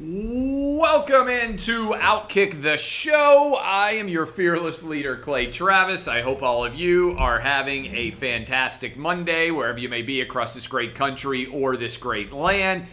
Welcome into Outkick the Show. I am your fearless leader, Clay Travis. I hope all of you are having a fantastic Monday, wherever you may be across this great country or this great land.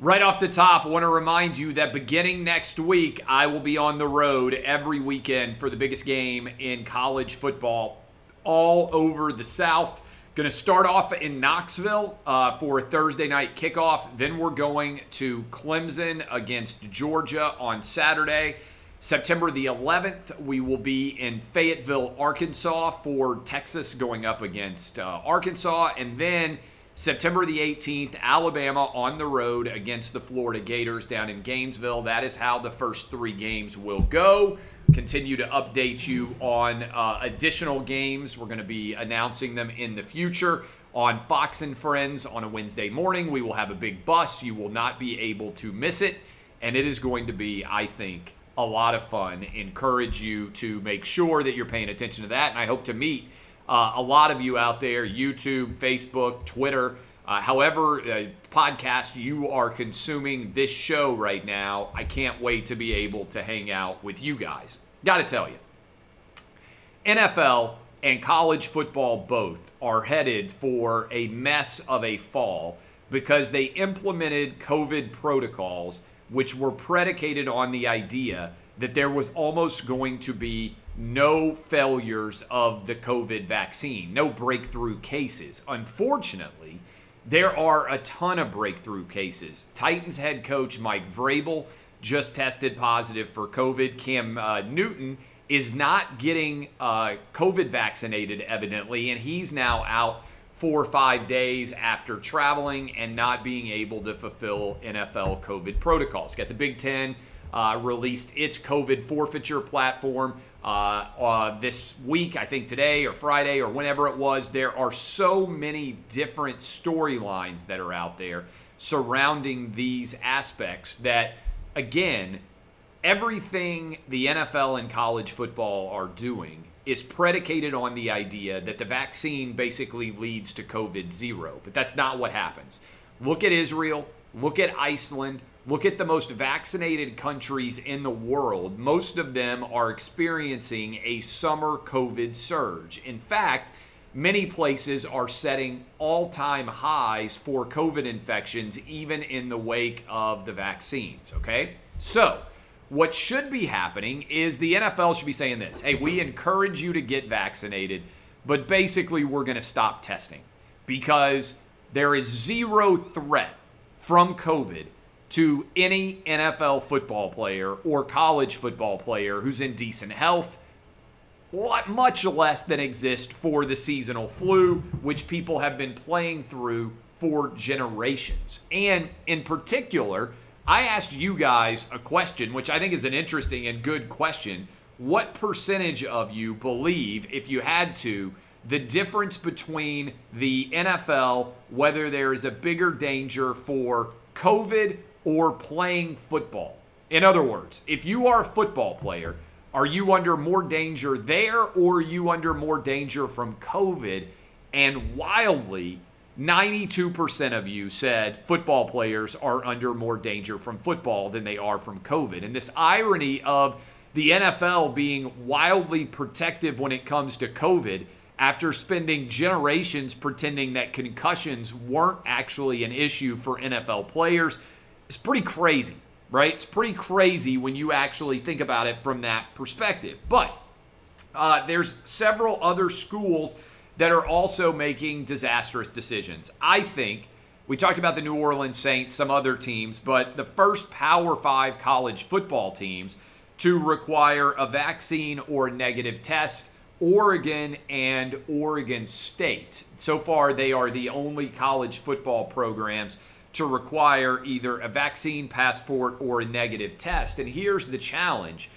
Right off the top, I want to remind you that beginning next week, I will be on the road every weekend for the biggest game in college football all over the South. Going to start off in Knoxville uh, for a Thursday night kickoff. Then we're going to Clemson against Georgia on Saturday. September the 11th, we will be in Fayetteville, Arkansas for Texas going up against uh, Arkansas. And then September the 18th, Alabama on the road against the Florida Gators down in Gainesville. That is how the first three games will go continue to update you on uh, additional games. We're going to be announcing them in the future on Fox and Friends on a Wednesday morning. We will have a big bus. You will not be able to miss it. And it is going to be, I think, a lot of fun. Encourage you to make sure that you're paying attention to that. And I hope to meet uh, a lot of you out there YouTube, Facebook, Twitter. Uh, however, uh, podcast you are consuming this show right now, I can't wait to be able to hang out with you guys. Got to tell you, NFL and college football both are headed for a mess of a fall because they implemented COVID protocols which were predicated on the idea that there was almost going to be no failures of the COVID vaccine, no breakthrough cases. Unfortunately, there are a ton of breakthrough cases. Titans head coach Mike Vrabel just tested positive for COVID. Cam uh, Newton is not getting uh, COVID vaccinated, evidently, and he's now out four or five days after traveling and not being able to fulfill NFL COVID protocols. Got the Big Ten uh, released its COVID forfeiture platform. Uh, uh, this week, I think today or Friday or whenever it was, there are so many different storylines that are out there surrounding these aspects that, again, everything the NFL and college football are doing is predicated on the idea that the vaccine basically leads to COVID zero. But that's not what happens. Look at Israel, look at Iceland, Look at the most vaccinated countries in the world. Most of them are experiencing a summer COVID surge. In fact, many places are setting all time highs for COVID infections, even in the wake of the vaccines. Okay? So, what should be happening is the NFL should be saying this hey, we encourage you to get vaccinated, but basically, we're going to stop testing because there is zero threat from COVID to any NFL football player or college football player who's in decent health, much less than exist for the seasonal flu, which people have been playing through for generations. And in particular, I asked you guys a question, which I think is an interesting and good question. What percentage of you believe, if you had to, the difference between the NFL, whether there is a bigger danger for COVID or playing football. In other words, if you are a football player, are you under more danger there or are you under more danger from COVID? And wildly, 92% of you said football players are under more danger from football than they are from COVID. And this irony of the NFL being wildly protective when it comes to COVID after spending generations pretending that concussions weren't actually an issue for NFL players it's pretty crazy, right? It's pretty crazy when you actually think about it from that perspective. But uh, there's several other schools that are also making disastrous decisions. I think we talked about the New Orleans Saints, some other teams, but the first Power Five college football teams to require a vaccine or negative test. Oregon and Oregon State. So far, they are the only college football programs to require either a vaccine passport or a negative test. And here's the challenge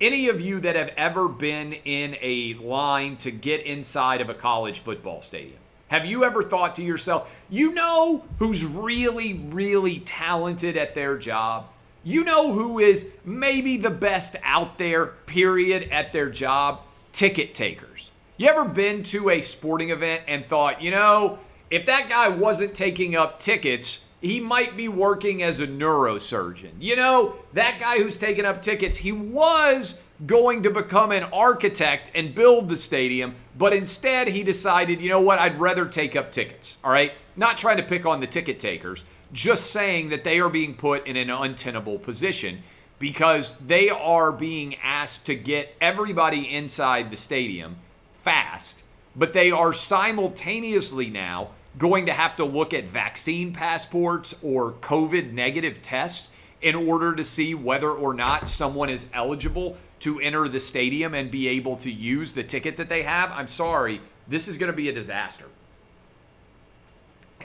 any of you that have ever been in a line to get inside of a college football stadium, have you ever thought to yourself, you know who's really, really talented at their job? You know who is maybe the best out there, period, at their job? Ticket takers. You ever been to a sporting event and thought, you know, if that guy wasn't taking up tickets, he might be working as a neurosurgeon. You know, that guy who's taking up tickets, he was going to become an architect and build the stadium, but instead he decided, you know what, I'd rather take up tickets. All right? Not trying to pick on the ticket takers, just saying that they are being put in an untenable position because they are being asked to get everybody inside the stadium fast, but they are simultaneously now going to have to look at vaccine passports or COVID negative tests in order to see whether or not someone is eligible to enter the stadium and be able to use the ticket that they have. I'm sorry, this is going to be a disaster.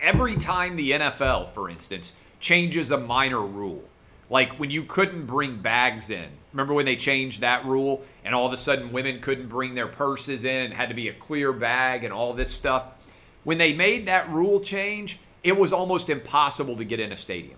Every time the NFL, for instance, changes a minor rule, like when you couldn't bring bags in. Remember when they changed that rule and all of a sudden women couldn't bring their purses in and had to be a clear bag and all this stuff? When they made that rule change, it was almost impossible to get in a stadium.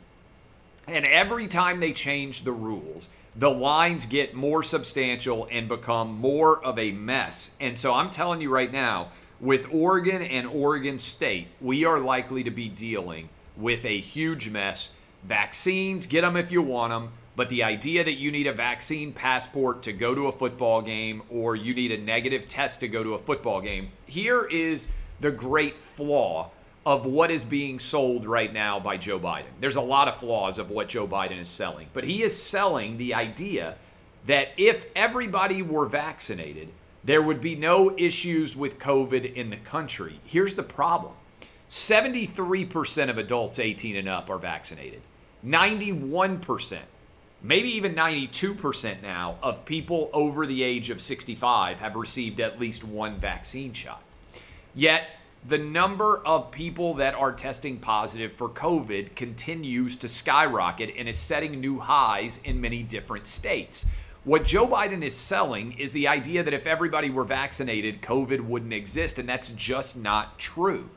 And every time they change the rules, the lines get more substantial and become more of a mess. And so I'm telling you right now, with Oregon and Oregon State, we are likely to be dealing with a huge mess. Vaccines, get them if you want them. But the idea that you need a vaccine passport to go to a football game or you need a negative test to go to a football game, here is the great flaw of what is being sold right now by Joe Biden. There's a lot of flaws of what Joe Biden is selling, but he is selling the idea that if everybody were vaccinated, there would be no issues with COVID in the country. Here's the problem 73% of adults 18 and up are vaccinated, 91%. Maybe even 92% now of people over the age of 65 have received at least one vaccine shot. Yet, the number of people that are testing positive for COVID continues to skyrocket and is setting new highs in many different states. What Joe Biden is selling is the idea that if everybody were vaccinated, COVID wouldn't exist, and that's just not true.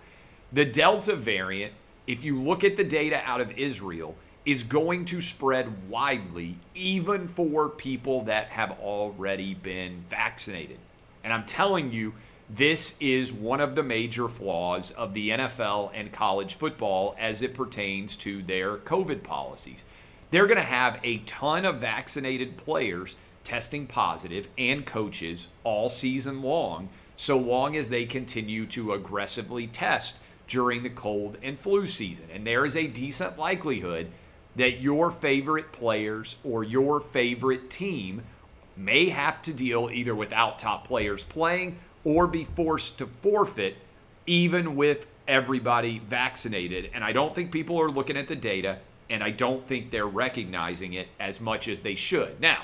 The Delta variant, if you look at the data out of Israel, is going to spread widely, even for people that have already been vaccinated. And I'm telling you, this is one of the major flaws of the NFL and college football as it pertains to their COVID policies. They're going to have a ton of vaccinated players testing positive and coaches all season long, so long as they continue to aggressively test during the cold and flu season. And there is a decent likelihood that your favorite players or your favorite team may have to deal either without top players playing or be forced to forfeit, even with everybody vaccinated. And I don't think people are looking at the data, and I don't think they're recognizing it as much as they should. Now,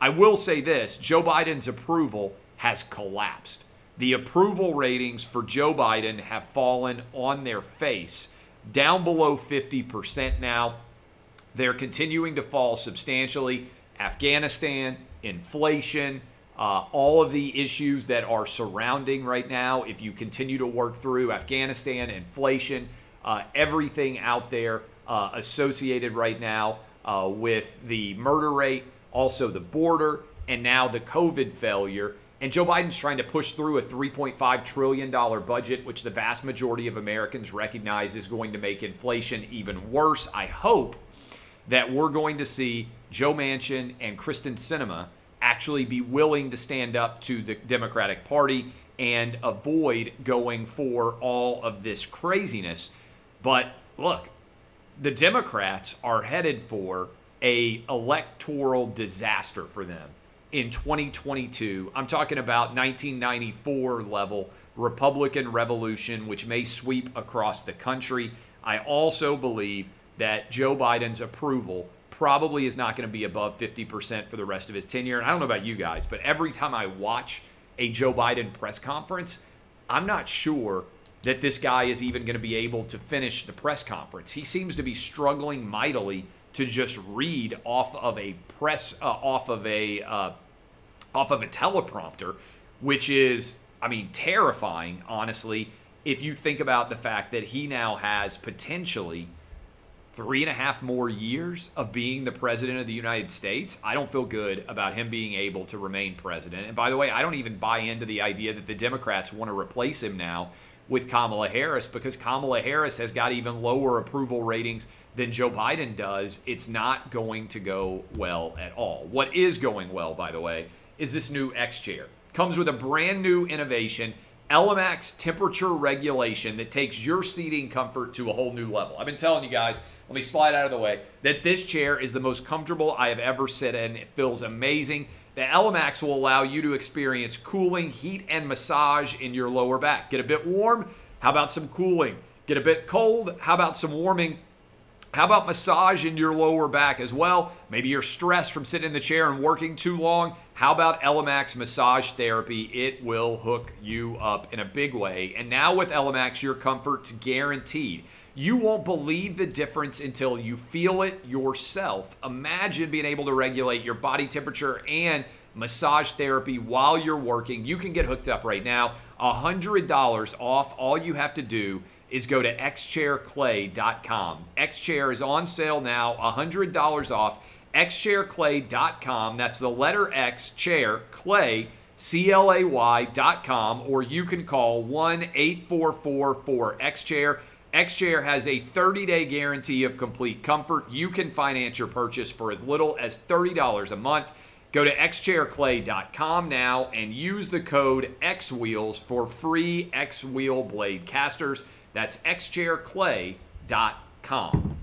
I will say this Joe Biden's approval has collapsed. The approval ratings for Joe Biden have fallen on their face, down below 50% now. They're continuing to fall substantially. Afghanistan, inflation, uh, all of the issues that are surrounding right now, if you continue to work through Afghanistan, inflation, uh, everything out there uh, associated right now uh, with the murder rate, also the border, and now the COVID failure. And Joe Biden's trying to push through a $3.5 trillion budget, which the vast majority of Americans recognize is going to make inflation even worse. I hope that we're going to see Joe Manchin and Kyrsten Sinema actually be willing to stand up to the Democratic Party and avoid going for all of this craziness. But look, the Democrats are headed for a electoral disaster for them in 2022. I'm talking about 1994 level Republican revolution, which may sweep across the country. I also believe that Joe Biden's approval probably is not going to be above 50% for the rest of his tenure. And I don't know about you guys, but every time I watch a Joe Biden press conference, I'm not sure that this guy is even going to be able to finish the press conference. He seems to be struggling mightily to just read off of a press uh, off of a uh, off of a teleprompter, which is I mean terrifying honestly if you think about the fact that he now has potentially three and a half more years of being the president of the United States, I don't feel good about him being able to remain president. And by the way, I don't even buy into the idea that the Democrats want to replace him now with Kamala Harris because Kamala Harris has got even lower approval ratings than Joe Biden does, it's not going to go well at all. What is going well, by the way, is this new X chair. Comes with a brand new innovation, ELEMAX temperature regulation that takes your seating comfort to a whole new level. I've been telling you guys, let me slide out of the way, that this chair is the most comfortable I have ever sit in. It feels amazing. The ELEMAX will allow you to experience cooling, heat, and massage in your lower back. Get a bit warm? How about some cooling? Get a bit cold? How about some warming? How about massage in your lower back as well? Maybe you're stressed from sitting in the chair and working too long. How about ELEMAX massage therapy? It will hook you up in a big way. And now with ELEMAX, your comfort's guaranteed. You won't believe the difference until you feel it yourself. Imagine being able to regulate your body temperature and massage therapy while you're working. You can get hooked up right now. $100 off. All you have to do is go to xchairclay.com. Xchair is on sale now, $100 off. xchairclay.com. That's the letter X, chair, clay, C L A Y.com, or you can call 1 844 4 Xchair. Has a 30 day guarantee of complete comfort. You can finance your purchase for as little as $30 a month. Go to xchairclay.com now and use the code XWheels for free X Wheel blade casters. That's xchairclay.com.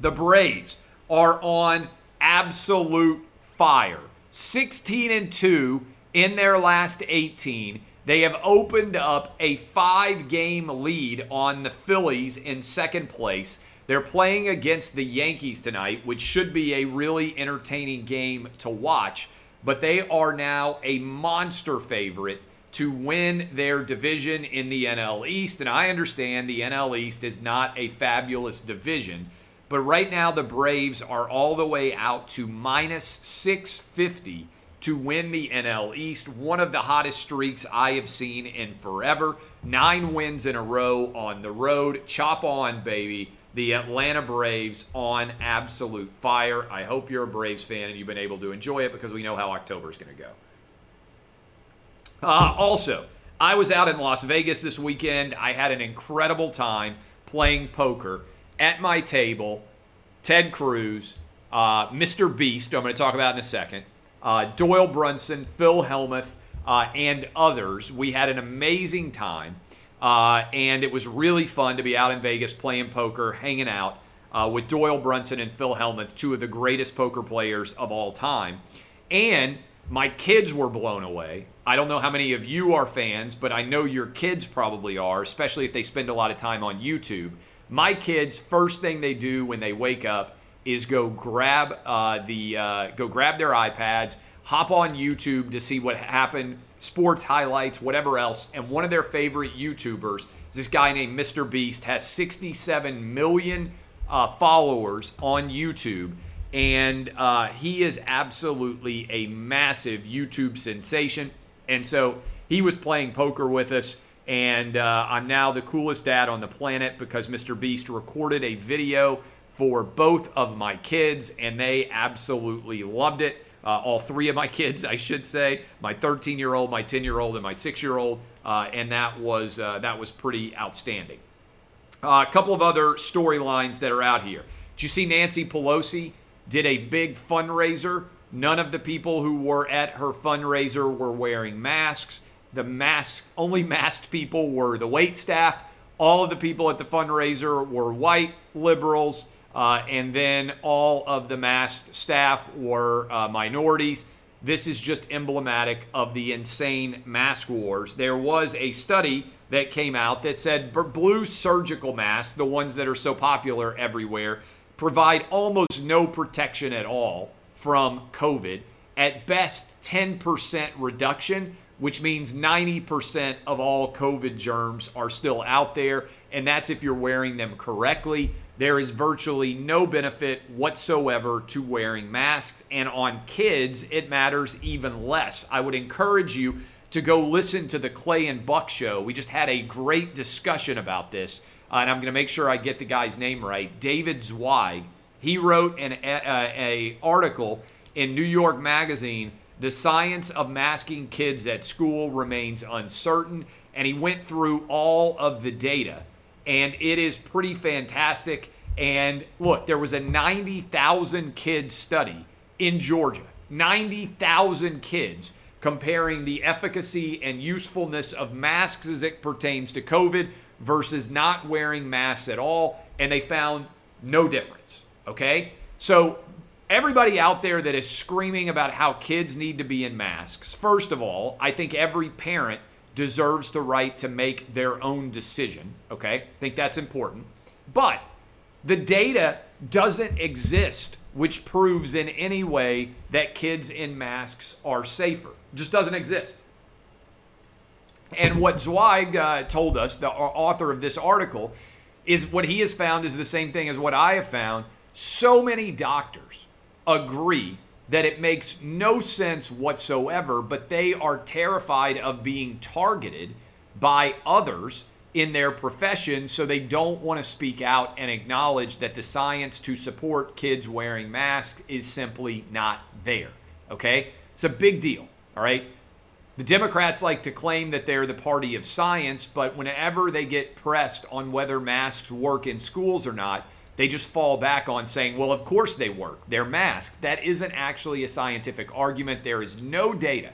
The Braves are on absolute fire. 16 and 2 in their last 18. They have opened up a five game lead on the Phillies in second place. They're playing against the Yankees tonight, which should be a really entertaining game to watch. But they are now a monster favorite to win their division in the NL East. And I understand the NL East is not a fabulous division, but right now the Braves are all the way out to minus 650 to win the NL East. One of the hottest streaks I have seen in forever. Nine wins in a row on the road. Chop on, baby. The Atlanta Braves on absolute fire. I hope you're a Braves fan and you've been able to enjoy it because we know how October is going to go. Uh, also, I was out in Las Vegas this weekend. I had an incredible time playing poker at my table. Ted Cruz, uh, Mr. Beast, I'm going to talk about in a second, uh, Doyle Brunson, Phil Hellmuth, uh, and others. We had an amazing time, uh, and it was really fun to be out in Vegas playing poker, hanging out uh, with Doyle Brunson and Phil Hellmuth, two of the greatest poker players of all time. And my kids were blown away. I don't know how many of you are fans, but I know your kids probably are, especially if they spend a lot of time on YouTube. My kids, first thing they do when they wake up is go grab uh, the uh, go grab their iPads, hop on YouTube to see what happened, sports highlights, whatever else. And one of their favorite YouTubers is this guy named Mr. Beast, has 67 million uh, followers on YouTube and uh, he is absolutely a massive YouTube sensation. And so he was playing poker with us, and uh, I'm now the coolest dad on the planet because Mr. Beast recorded a video for both of my kids, and they absolutely loved it. Uh, all three of my kids, I should say, my 13 year old, my 10 year old, and my six year old, uh, and that was uh, that was pretty outstanding. Uh, a couple of other storylines that are out here. Did you see Nancy Pelosi? did a big fundraiser. None of the people who were at her fundraiser were wearing masks. The mask only masked people were the wait staff. All of the people at the fundraiser were white liberals, uh, and then all of the masked staff were uh, minorities. This is just emblematic of the insane mask wars. There was a study that came out that said blue surgical masks, the ones that are so popular everywhere, provide almost no protection at all from COVID. At best, 10% reduction, which means 90% of all COVID germs are still out there. And that's if you're wearing them correctly. There is virtually no benefit whatsoever to wearing masks. And on kids, it matters even less. I would encourage you to go listen to the Clay and Buck show. We just had a great discussion about this uh, and I'm going to make sure I get the guy's name right. David Zweig. He wrote an a, a article in New York Magazine. The science of masking kids at school remains uncertain, and he went through all of the data, and it is pretty fantastic. And look, there was a 90,000 kids study in Georgia, 90,000 kids comparing the efficacy and usefulness of masks as it pertains to COVID versus not wearing masks at all. And they found no difference. Okay? So, everybody out there that is screaming about how kids need to be in masks, first of all, I think every parent deserves the right to make their own decision. Okay? I think that's important. But the data doesn't exist which proves in any way that kids in masks are safer. Just doesn't exist. And what Zweig uh, told us, the author of this article, is what he has found is the same thing as what I have found. So many doctors agree that it makes no sense whatsoever, but they are terrified of being targeted by others in their profession, so they don't want to speak out and acknowledge that the science to support kids wearing masks is simply not there. Okay? It's a big deal. All right? The Democrats like to claim that they're the party of science, but whenever they get pressed on whether masks work in schools or not, they just fall back on saying, well, of course they work. They're masks. That isn't actually a scientific argument. There is no data,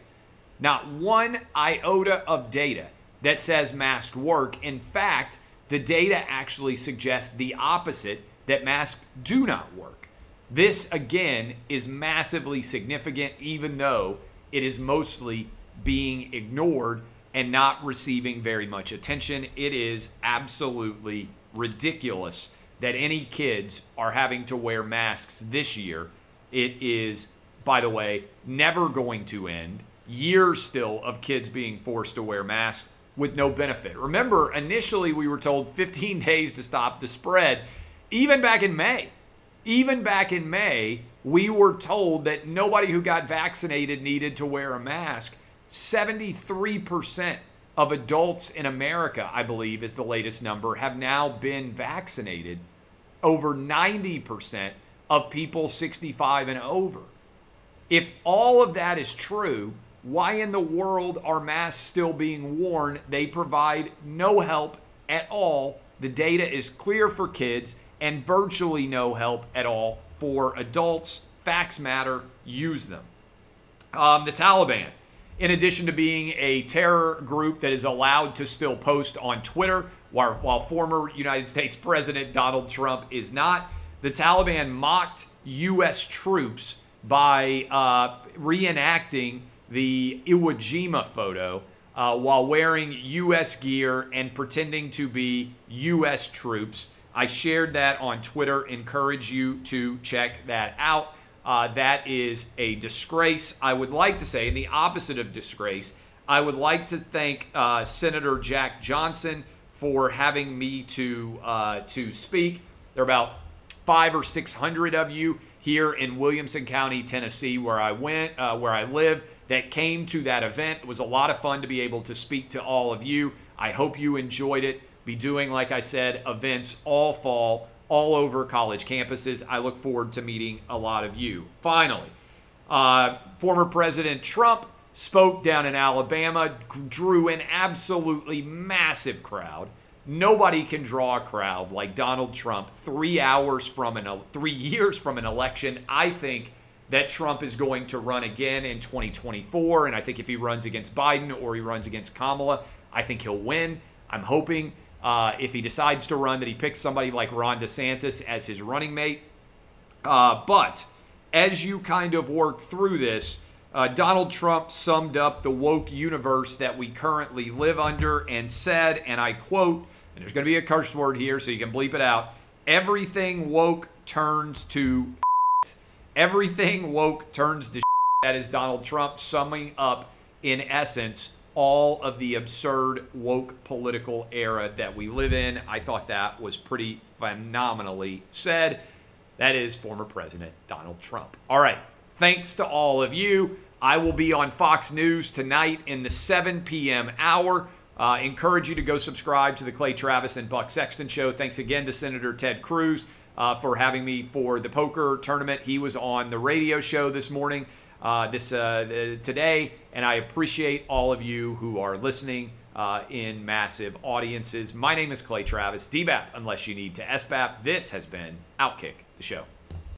not one iota of data that says masks work. In fact, the data actually suggests the opposite that masks do not work. This, again, is massively significant, even though it is mostly being ignored and not receiving very much attention. It is absolutely ridiculous that any kids are having to wear masks this year. It is, by the way, never going to end. Years still of kids being forced to wear masks with no benefit. Remember, initially we were told 15 days to stop the spread, even back in May. Even back in May, we were told that nobody who got vaccinated needed to wear a mask. 73% of adults in America, I believe is the latest number, have now been vaccinated. Over 90% of people 65 and over. If all of that is true, why in the world are masks still being worn? They provide no help at all. The data is clear for kids and virtually no help at all for adults. Facts matter, use them. Um, the Taliban, in addition to being a terror group that is allowed to still post on Twitter, while, while former United States President Donald Trump is not, the Taliban mocked U.S. troops by uh, reenacting the Iwo Jima photo uh, while wearing U.S. gear and pretending to be U.S. troops. I shared that on Twitter. Encourage you to check that out. Uh, that is a disgrace. I would like to say, in the opposite of disgrace, I would like to thank uh, Senator Jack Johnson for having me to uh, to speak. There are about five or six hundred of you here in Williamson County, Tennessee, where I went, uh, where I live that came to that event. It was a lot of fun to be able to speak to all of you. I hope you enjoyed it. Be doing, like I said, events all fall, all over college campuses. I look forward to meeting a lot of you. Finally, uh, former President Trump spoke down in Alabama, drew an absolutely massive crowd. Nobody can draw a crowd like Donald Trump three hours from an three years from an election. I think that Trump is going to run again in 2024. And I think if he runs against Biden or he runs against Kamala, I think he'll win. I'm hoping uh, if he decides to run that he picks somebody like Ron DeSantis as his running mate. Uh, but as you kind of work through this, uh, Donald Trump summed up the woke universe that we currently live under and said, and I quote, and there's going to be a curse word here so you can bleep it out everything woke turns to Everything woke turns to that is Donald Trump summing up, in essence, all of the absurd woke political era that we live in. I thought that was pretty phenomenally said. That is former President Donald Trump. All right. Thanks to all of you. I will be on Fox News tonight in the 7 p.m. hour. Uh, encourage you to go subscribe to the Clay Travis and Buck Sexton show. Thanks again to Senator Ted Cruz uh, for having me for the poker tournament. He was on the radio show this morning, uh, this uh, today, and I appreciate all of you who are listening uh, in massive audiences. My name is Clay Travis, DBAP, unless you need to SBAP. This has been Outkick, the show.